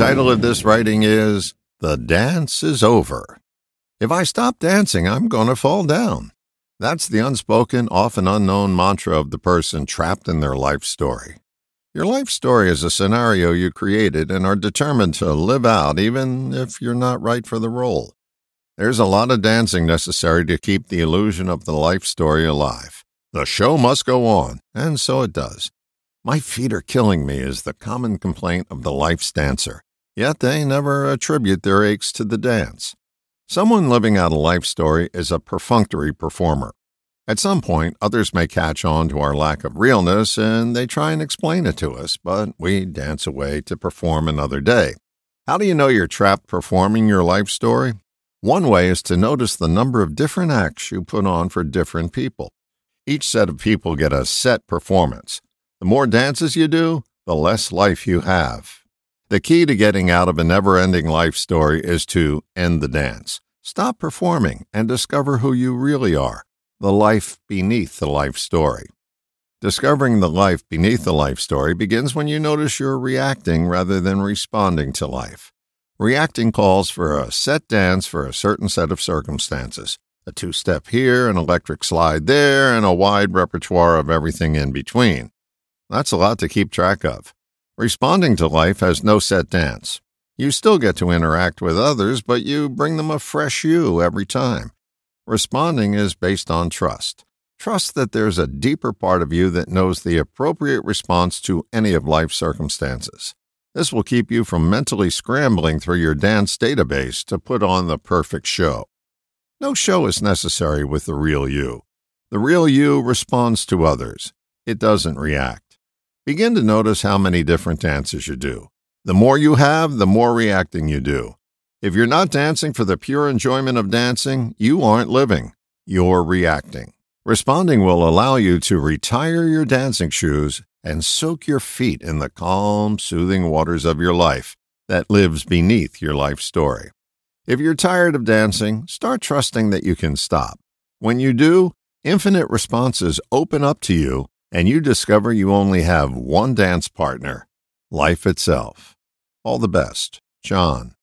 title of this writing is The Dance is Over. If I stop dancing, I'm going to fall down. That's the unspoken, often unknown mantra of the person trapped in their life story. Your life story is a scenario you created and are determined to live out even if you're not right for the role. There's a lot of dancing necessary to keep the illusion of the life story alive. The show must go on, and so it does. My feet are killing me is the common complaint of the life's dancer, yet they never attribute their aches to the dance. Someone living out a life story is a perfunctory performer. At some point, others may catch on to our lack of realness and they try and explain it to us, but we dance away to perform another day. How do you know you're trapped performing your life story? One way is to notice the number of different acts you put on for different people. Each set of people get a set performance. The more dances you do, the less life you have. The key to getting out of a never ending life story is to end the dance. Stop performing and discover who you really are, the life beneath the life story. Discovering the life beneath the life story begins when you notice you're reacting rather than responding to life. Reacting calls for a set dance for a certain set of circumstances a two step here, an electric slide there, and a wide repertoire of everything in between. That's a lot to keep track of. Responding to life has no set dance. You still get to interact with others, but you bring them a fresh you every time. Responding is based on trust. Trust that there's a deeper part of you that knows the appropriate response to any of life's circumstances. This will keep you from mentally scrambling through your dance database to put on the perfect show. No show is necessary with the real you. The real you responds to others. It doesn't react. Begin to notice how many different dances you do. The more you have, the more reacting you do. If you're not dancing for the pure enjoyment of dancing, you aren't living. You're reacting. Responding will allow you to retire your dancing shoes and soak your feet in the calm, soothing waters of your life that lives beneath your life story. If you're tired of dancing, start trusting that you can stop. When you do, infinite responses open up to you and you discover you only have one dance partner life itself. All the best, John.